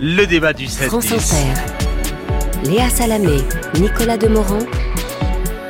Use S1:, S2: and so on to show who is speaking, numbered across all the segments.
S1: Le débat du 7
S2: France Inter. Léa Salamé, Nicolas Demorand.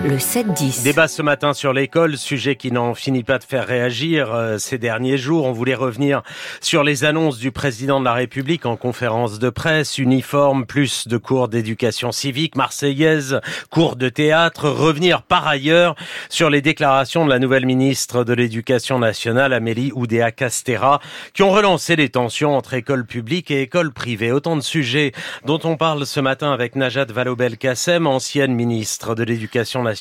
S2: Le 7-10.
S1: Débat ce matin sur l'école, sujet qui n'en finit pas de faire réagir euh, ces derniers jours. On voulait revenir sur les annonces du président de la République en conférence de presse, uniforme, plus de cours d'éducation civique, marseillaise, cours de théâtre, revenir par ailleurs sur les déclarations de la nouvelle ministre de l'Éducation nationale, Amélie Oudéa Castera, qui ont relancé les tensions entre écoles publiques et écoles privées. Autant de sujets dont on parle ce matin avec Najat Vallaud-Belkacem, ancienne ministre de l'Éducation nationale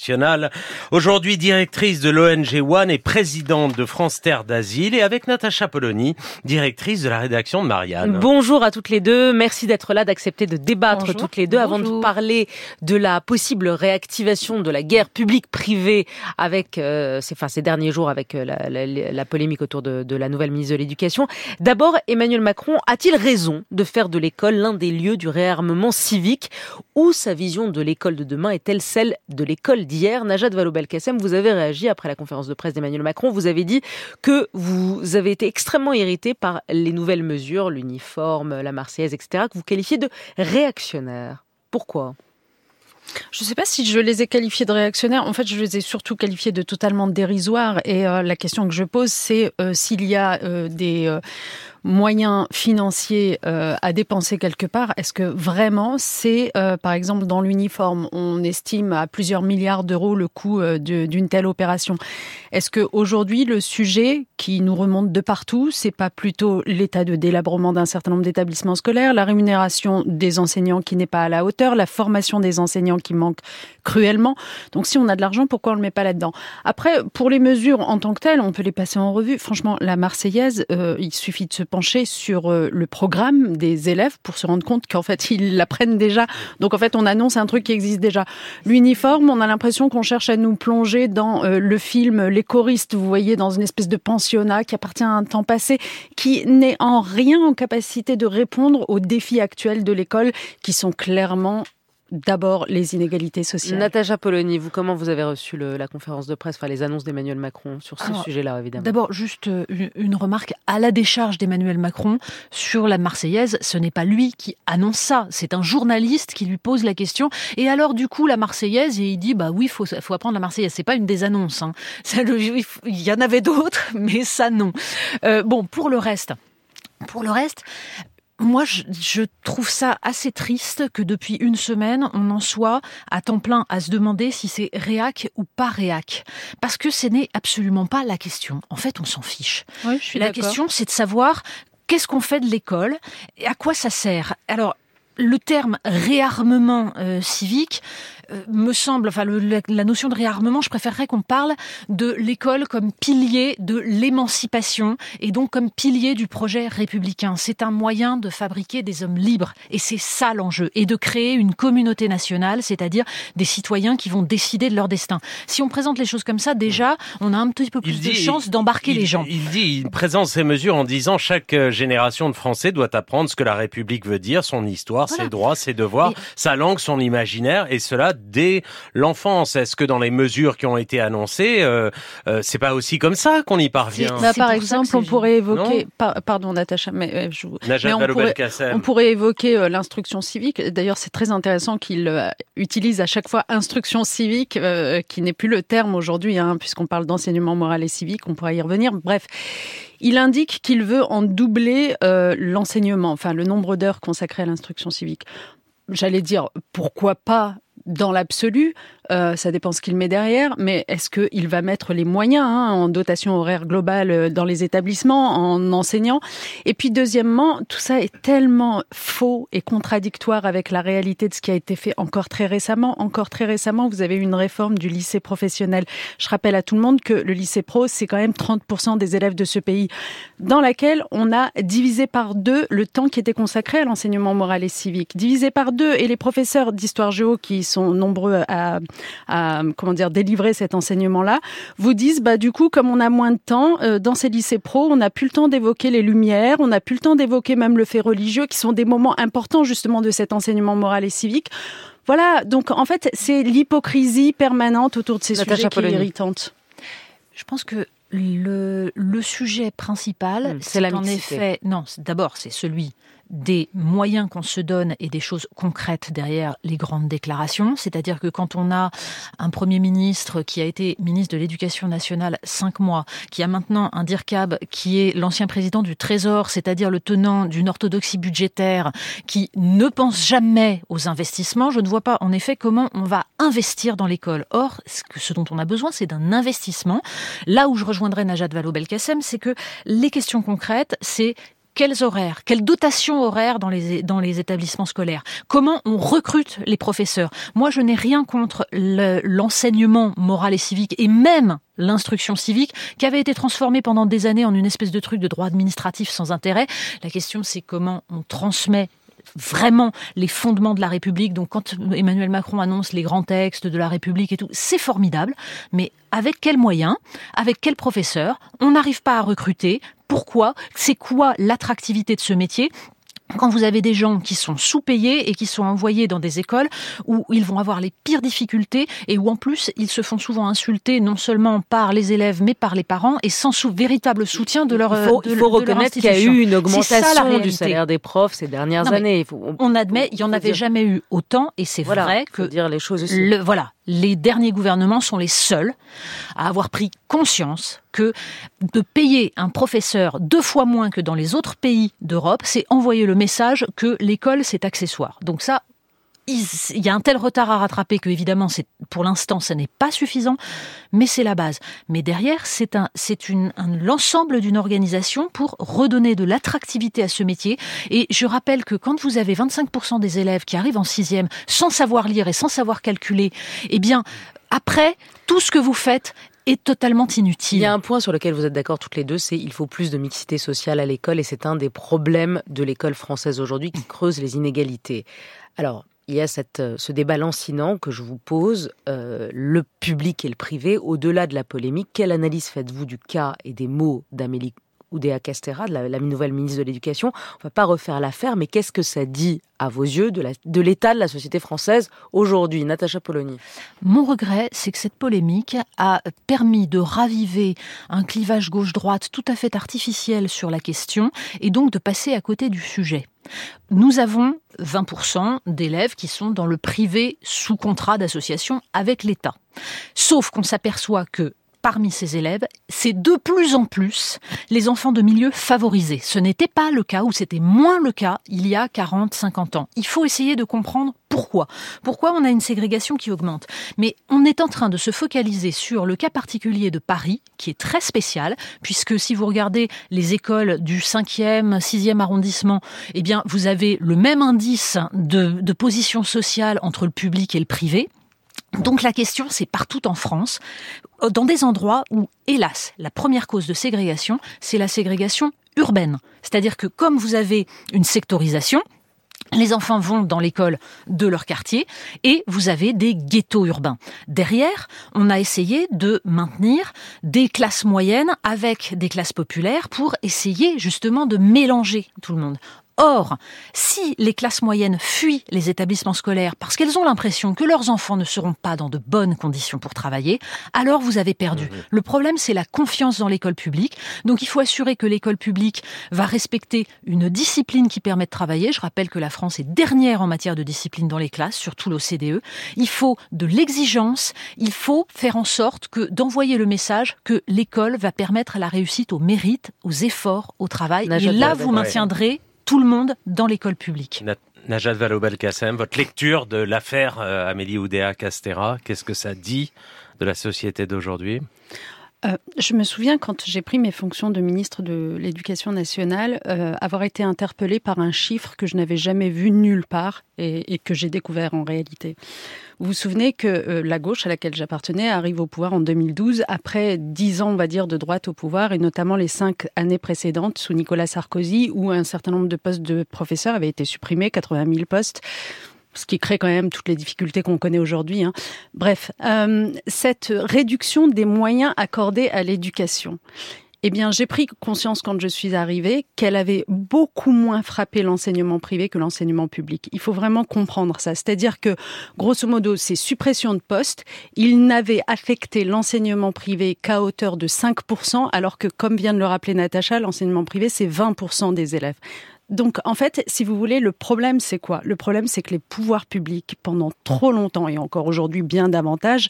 S1: aujourd'hui directrice de l'ONG One et présidente de France Terre d'Asile, et avec Natacha Polony, directrice de la rédaction de Marianne.
S3: Bonjour à toutes les deux, merci d'être là, d'accepter de débattre toutes les deux. Avant de parler de la possible réactivation de la guerre publique-privée avec euh, ces, enfin, ces derniers jours avec euh, la, la, la, polémique autour de, de la nouvelle ministre de l'Éducation, d'abord Emmanuel Macron a-t-il raison de faire de l'école l'un des lieux du réarmement civique ou sa vision de l'école de demain est-elle celle de l'école d'hier. Najat Vallaud-Belkacem, vous avez réagi après la conférence de presse d'Emmanuel Macron. Vous avez dit que vous avez été extrêmement irrité par les nouvelles mesures, l'uniforme, la Marseillaise, etc., que vous qualifiez de réactionnaires. Pourquoi?
S4: Je ne sais pas si je les ai qualifiés de réactionnaires. En fait, je les ai surtout qualifiés de totalement dérisoires. Et euh, la question que je pose, c'est euh, s'il y a euh, des moyens financiers euh, à dépenser quelque part, est-ce que vraiment c'est, euh, par exemple, dans l'uniforme, on estime à plusieurs milliards d'euros le coût euh, d'une telle opération? Est-ce que aujourd'hui le sujet qui nous remonte de partout, c'est pas plutôt l'état de délabrement d'un certain nombre d'établissements scolaires, la rémunération des enseignants qui n'est pas à la hauteur, la formation des enseignants qui manque cruellement? Donc si on a de l'argent, pourquoi on le met pas là-dedans? Après, pour les mesures en tant que telles, on peut les passer en revue. Franchement, la Marseillaise, euh, il suffit de se pencher sur euh, le programme des élèves pour se rendre compte qu'en fait, ils l'apprennent déjà. Donc, en fait, on annonce un truc qui existe déjà. L'uniforme, on a l'impression qu'on cherche à nous plonger dans euh, le film Les choristes, vous voyez, dans une espèce de pensionnat qui appartient à un temps passé, qui n'est en rien en capacité de répondre aux défis actuels de l'école, qui sont clairement d'abord les inégalités sociales.
S3: Natacha Polony, vous, comment vous avez reçu le, la conférence de presse, enfin les annonces d'Emmanuel Macron sur ce sujet-là, évidemment?
S5: D'abord, juste euh, une, une, remarque à la décharge d'Emmanuel Macron sur la Marseillaise. Ce n'est pas lui qui annonce ça, c'est un journaliste qui lui pose la question. Et alors, du coup, la Marseillaise, et il dit, bah oui, il faut, faut apprendre la Marseillaise. C'est pas une des annonces. Hein. Ça, il y en avait d'autres, mais ça, non. Euh, bon, pour le reste. Pour le reste, moi, je, je, trouve ça assez triste que depuis une semaine, on en soit à temps plein à se demander si c'est réac ou pas réac. Parce que ce n'est absolument pas la question. En fait, on s'en fiche.
S4: Oui, je suis
S5: la question, c'est de savoir qu'est-ce qu'on fait de l'école et à quoi ça sert. Alors, le terme réarmement euh, civique me semble, enfin le, la, la, notion de réarmement, je préférerais qu'on parle de l'école comme pilier de l'émancipation et donc comme pilier du projet républicain. C'est un moyen de fabriquer des hommes libres et c'est ça l'enjeu et de créer une communauté nationale, c'est-à-dire des citoyens qui vont décider de leur destin. Si on présente les choses comme ça, déjà, on a un petit peu plus
S1: dit,
S5: de chances d'embarquer les gens.
S1: Il dit, il présente ces mesures en disant chaque euh, génération de Français doit apprendre ce que la République veut dire, son histoire, voilà. ses droits, ses devoirs, et... sa langue, son imaginaire, et cela dès l'enfance. Est-ce que dans les mesures qui ont été annoncées, euh, euh, c'est pas aussi comme ça qu'on y parvient?
S4: Bah, Par exemple, on pourrait évoquer, par, pardon Natacha, mais, euh, je, mais on, pourrait, on, pourrait, évoquer euh, l'instruction civique. D'ailleurs, c'est très intéressant qu'il euh, utilise à chaque fois instruction civique, euh, qui n'est plus le terme aujourd'hui, hein, puisqu'on parle d'enseignement moral et civique. On pourra y revenir. Bref. Il indique qu'il veut en doubler euh, l'enseignement, enfin le nombre d'heures consacrées à l'instruction civique. J'allais dire pourquoi pas dans l'absolu, euh, ça dépend ce qu'il met derrière, mais est-ce qu'il va mettre les moyens hein, en dotation horaire globale euh, dans les établissements, en enseignant? Et puis deuxièmement, tout ça est tellement faux et contradictoire avec la réalité de ce qui a été fait encore très récemment. Encore très récemment, vous avez eu une réforme du lycée professionnel. Je rappelle à tout le monde que le lycée pro, c'est quand même 30% des élèves de ce pays, dans laquelle on a divisé par deux le temps qui était consacré à l'enseignement moral et civique. Divisé par deux, et les professeurs d'histoire géo qui sont nombreux à, à comment dire délivrer cet enseignement-là, vous disent bah du coup comme on a moins de temps euh, dans ces lycées pro, on n'a plus le temps d'évoquer les lumières, on n'a plus le temps d'évoquer même le fait religieux qui sont des moments importants justement de cet enseignement moral et civique. Voilà, donc en fait, c'est l'hypocrisie permanente autour de ces
S3: Natacha
S4: sujets qui est irritante.
S5: Je pense que le, le sujet principal,
S3: Mmh,
S5: c'est qu'en effet, non, d'abord, c'est celui des moyens qu'on se donne et des choses concrètes derrière les grandes déclarations. C'est-à-dire que quand on a un Premier ministre qui a été ministre de l'Éducation nationale cinq mois, qui a maintenant un DIRCAB qui est l'ancien président du Trésor, c'est-à-dire le tenant d'une orthodoxie budgétaire, qui ne pense jamais aux investissements, je ne vois pas en effet comment on va investir dans l'école. Or, ce dont on a besoin, c'est d'un investissement. Là où je rejoindrai Najat Vallaud-Belkacem, c'est que les questions concrètes, c'est quels horaires, horaires dans les, dans les établissements scolaires, comment on recrute les professeurs? Moi, je n'ai rien contre l'enseignement moral et civique et même l'instruction civique qui avait été transformée pendant des années en une espèce de truc de droit administratif sans intérêt. La question, c'est comment on transmet vraiment les fondements de la République. Donc quand Emmanuel Macron annonce les grands textes de la République et tout, c'est formidable. Mais avec quels moyens? Avec quels professeurs? On n'arrive pas à recruter. Pourquoi C'est quoi l'attractivité de ce métier. Quand vous avez des gens qui sont sous-payés et qui sont envoyés dans des écoles où ils vont avoir les pires difficultés et où en plus ils se font souvent insulter non seulement par les élèves mais par les parents et sans sous véritable soutien de leur
S3: Il faut, il faut reconnaître qu'il y a eu une augmentation du salaire des profs ces dernières années.
S5: on, admet, il n'y en avait jamais eu autant et c'est vrai que
S3: dire les choses
S5: Le, voilà, les derniers gouvernements sont les seuls à avoir pris conscience que de payer un professeur deux fois moins que dans les autres pays d'Europe, c'est envoyer le message que l'école, c'est accessoire. Donc ça, il y a un tel retard à rattraper que évidemment c'est pour l'instant ça n'est pas suffisant mais c'est la base mais derrière c'est un c'est une l'ensemble d'une organisation pour redonner de l'attractivité à ce métier et je rappelle que quand vous avez 25% des élèves qui arrivent en sixième sans savoir lire et sans savoir calculer eh bien après tout ce que vous faites est totalement inutile.
S3: Il y a un point sur lequel vous êtes d'accord toutes les deux, c'est il faut plus de mixité sociale à l'école et c'est un des problèmes de l'école française aujourd'hui qui creuse les inégalités. Alors, il y a cette, euh, ce débat lancinant que je vous pose, euh, le public et le privé, au-delà de la polémique. Quelle analyse faites-vous du cas et des mots d'Amélie Oudéa Castera, la, la, nouvelle ministre de l'Éducation On ne va pas refaire l'affaire, mais qu'est-ce que ça dit, à vos yeux, de l'état de, la société française aujourd'hui? Natacha Polony.
S5: Mon regret, c'est que cette polémique a permis de raviver un clivage gauche-droite tout à fait artificiel sur la question et donc de passer à côté du sujet. Nous avons 20% d'élèves qui sont dans le privé sous contrat d'association avec l'État. Sauf qu'on s'aperçoit que parmi ces élèves, c'est de plus en plus les enfants de milieux favorisés. Ce n'était pas le cas, ou c'était moins le cas il y a 40, 50 ans. Il faut essayer de comprendre pourquoi. Pourquoi on a une ségrégation qui augmente. Mais on est en train de se focaliser sur le cas particulier de Paris, qui est très spécial, puisque si vous regardez les écoles du 5e, 6e arrondissement, eh bien, vous avez le même indice de, de position sociale entre le public et le privé. Donc la question, c'est partout en France, euh, dans des endroits où, hélas, la première cause de ségrégation, c'est la ségrégation urbaine. C'est-à-dire que comme vous avez une sectorisation, les enfants vont dans l'école de leur quartier et vous avez des ghettos urbains. Derrière, on a essayé de maintenir des classes moyennes avec des classes populaires pour essayer justement de mélanger tout le monde. Or, si les classes moyennes fuient les établissements scolaires parce qu'elles ont l'impression que leurs enfants ne seront pas dans de bonnes conditions pour travailler, alors vous avez perdu. Mmh. Le problème, c'est la confiance dans l'école publique. Donc il faut assurer que l'école publique va respecter une discipline qui permet de travailler. Je rappelle que la France est dernière en matière de discipline dans les classes, surtout l'OCDE. Il faut de l'exigence. Il faut faire en sorte que d'envoyer le message que l'école va permettre la réussite au mérite, aux efforts, au travail. Et là, vous maintiendrez tout le monde dans l'école publique.
S1: Najat Vallaud-Belkacem, votre lecture de l'affaire euh, Amélie Oudéa Castera, qu'est-ce que ça dit de la société d'aujourd'hui?
S4: Euh, je me souviens quand j'ai pris mes fonctions de ministre de l'Éducation nationale, euh, avoir été interpellée par un chiffre que je n'avais jamais vu nulle part et, et que j'ai découvert en réalité. Vous vous souvenez que euh, la gauche à laquelle j'appartenais arrive au pouvoir en 2012 après dix ans, on va dire, de droite au pouvoir et notamment les cinq années précédentes sous Nicolas Sarkozy où un certain nombre de postes de professeurs avaient été supprimés, 80 000 postes ce qui crée quand même toutes les difficultés qu'on connaît aujourd'hui. Hein. Bref, euh, cette réduction des moyens accordés à l'éducation. Eh bien, j'ai pris conscience quand je suis arrivée qu'elle avait beaucoup moins frappé l'enseignement privé que l'enseignement public. Il faut vraiment comprendre ça. C'est-à-dire que, grosso modo, ces suppressions de postes, ils n'avaient affecté l'enseignement privé qu'à hauteur de 5%, alors que, comme vient de le rappeler Natacha, l'enseignement privé, c'est 20% des élèves. Donc en fait, si vous voulez, le problème c'est quoi? Le problème c'est que les pouvoirs publics, pendant trop longtemps et encore aujourd'hui bien davantage,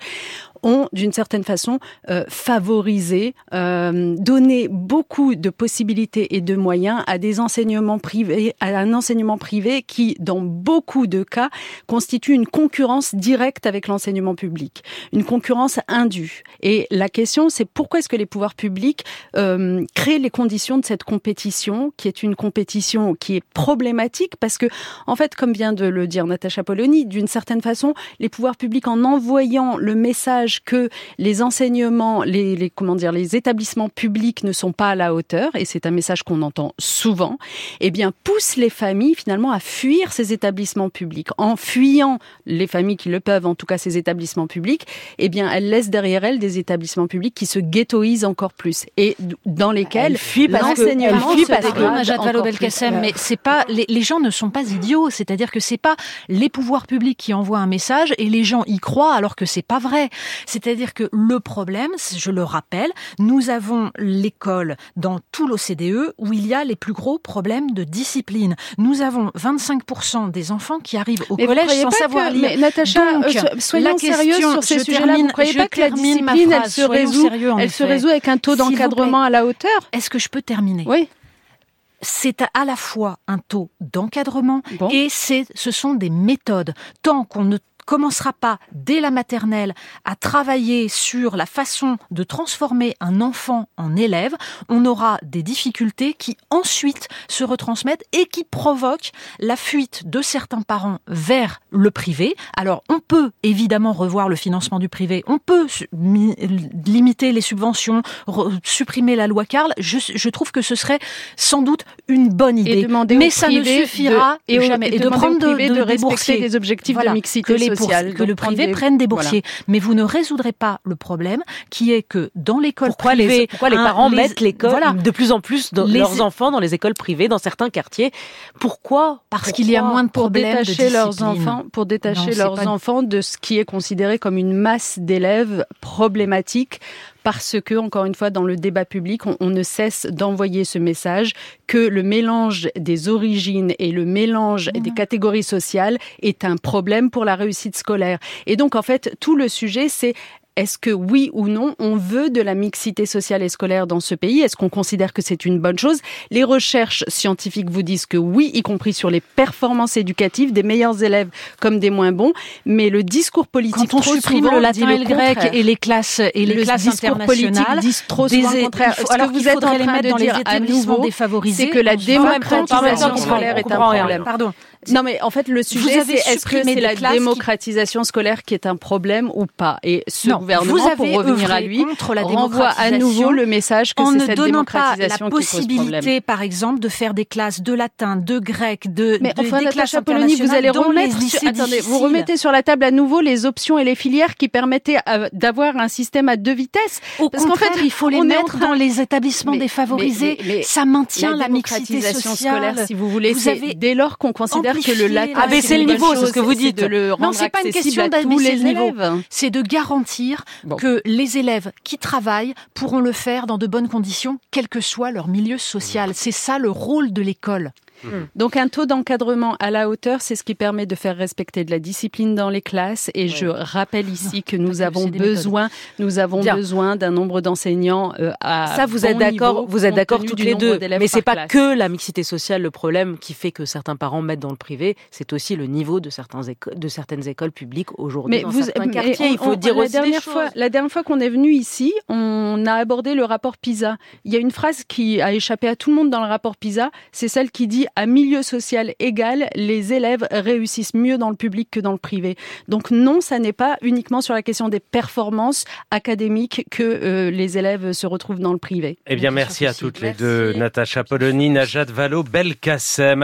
S4: ont d'une certaine façon euh, favorisé, euh, donné beaucoup de possibilités et de moyens à des enseignements privés, à un enseignement privé qui, dans beaucoup de cas, constitue une concurrence directe avec l'enseignement public, une concurrence indue. Et la question, c'est pourquoi est-ce que les pouvoirs publics euh, créent les conditions de cette compétition, qui est une compétition qui est problématique, parce que, en fait, comme vient de le dire Natacha Polony, d'une certaine façon, les pouvoirs publics, en envoyant le message que les enseignements, les, comment dire, les établissements publics ne sont pas à la hauteur, et c'est un message qu'on entend souvent, eh bien, pousse les familles finalement à fuir ces établissements publics. En fuyant les familles qui le peuvent, en tout cas ces établissements publics, eh bien, elles laissent derrière elles des établissements publics qui se ghettoisent encore plus et dans lesquels l'enseignement
S5: se dégrade Mais c'est pas les, les gens ne sont pas idiots, c'est-à-dire que c'est pas les pouvoirs publics qui envoient un message et les gens y croient alors que c'est pas vrai. C'est-à-dire que le problème, je le rappelle, nous avons l'école dans tout l'OCDE où il y a les plus gros problèmes de discipline. Nous avons 25% des enfants qui arrivent au collège sans savoir lire.
S4: Mais Natacha, Donc, euh, soyons sérieux sur ces sujets-là. Vous ne croyez pas que la discipline, elle se résout, elle se résout avec un taux d'encadrement à la hauteur?
S5: Est-ce que je peux terminer?
S4: Oui
S5: c'est à la fois un taux d'encadrement et c'est, ce sont des méthodes. Tant qu'on ne commencera pas dès la maternelle à travailler sur la façon de transformer un enfant en élève, on aura des difficultés qui ensuite se retransmettent et qui provoquent la fuite de certains parents vers le privé. Alors on peut évidemment revoir le financement du privé, on peut limiter les subventions, supprimer la loi Carl. Je, trouve que ce serait sans doute une bonne idée, mais ça ne suffira
S4: et jamais. Et, de prendre de, de, de, respecter des objectifs de mixité
S5: que le privé prenne des boursiers. Mais vous ne résoudrez pas le problème qui est que dans l'école privée...
S3: Les, pourquoi les parents mettent l'école de plus en plus de leurs enfants dans les écoles privées dans certains quartiers? Pourquoi?
S5: Parce qu'il y a moins de problèmes
S4: pour détacher leurs enfants, pour détacher leurs enfants de ce qui est considéré comme une masse d'élèves problématiques parce que, encore une fois, dans le débat public, on, ne cesse d'envoyer ce message que le mélange des origines et le mélange des mhm. catégories sociales est un problème pour la réussite scolaire. Et donc, en fait, tout le sujet, c'est est-ce que oui ou non, on veut de la mixité sociale et scolaire dans ce pays? Est-ce qu'on considère que c'est une bonne chose? Les recherches scientifiques vous disent que oui, y compris sur les performances éducatives des meilleurs élèves comme des moins bons. Mais le discours politique
S5: Quand on
S4: trop
S5: supprime
S4: le
S5: latin et le grec et les classes et les
S4: le
S5: classes
S4: discours politique disent trop souvent le contraire. Ce que vous êtes en train de dire à nouveau, c'est que la démocratisation scolaire est un problème.
S5: Pardon.
S4: Non, mais en fait, le sujet, c'est est-ce que c'est la démocratisation scolaire qui est un problème ou pas? Et ce gouvernement,
S5: vous avez
S4: pour revenir à lui,
S5: la
S4: renvoie à nouveau le message que c'est cette démocratisation
S5: pas la possibilité, par exemple, de faire des classes de latin, de grec, de,
S4: mais
S5: de
S4: enfin,
S5: des classes
S4: Polony, vous allez remettre sur, attendez, vous remettez sur la table à nouveau les options et les filières qui permettaient euh, d'avoir un système à deux vitesses.
S5: Au Parce qu'en fait, il faut les mettre dans les établissements défavorisés. ça maintient la, mixité sociale. scolaire,
S4: si vous voulez. Vous avez dès lors qu'on considère que le latin
S3: abaisser le niveau, c'est ce que vous dites.
S4: De le rendre non, c'est pas une question d'abaisser le niveau.
S5: C'est de garantir que les élèves qui travaillent pourront le faire dans de bonnes conditions, quel que soit leur milieu social. C'est ça le rôle de l'école.
S4: Hmm. Donc un taux d'encadrement à la hauteur, c'est ce qui permet de faire respecter de la discipline dans les classes. Et je rappelle ici que nous avons besoin, nous avons besoin d'un nombre d'enseignants euh, à
S3: ça. Vous êtes d'accord Vous êtes d'accord toutes les deux. Mais c'est pas que la mixité sociale le problème qui fait que certains parents mettent dans le privé. C'est aussi le niveau de certains de certaines écoles publiques aujourd'hui dans vous, certains quartiers. il faut dire
S4: la
S3: aussi
S4: dernière fois, La dernière fois qu'on est venu ici, on a abordé le rapport PISA. Il y a une phrase qui a échappé à tout le monde dans le rapport PISA. C'est celle qui dit à milieu social égal, les élèves réussissent mieux dans le public que dans le privé. Donc non, ça n'est pas uniquement sur la question des performances académiques que euh, les élèves se retrouvent dans le privé.
S1: Eh bien, merci à toutes les deux, Natacha Polony, Najat Valo, Belkacem.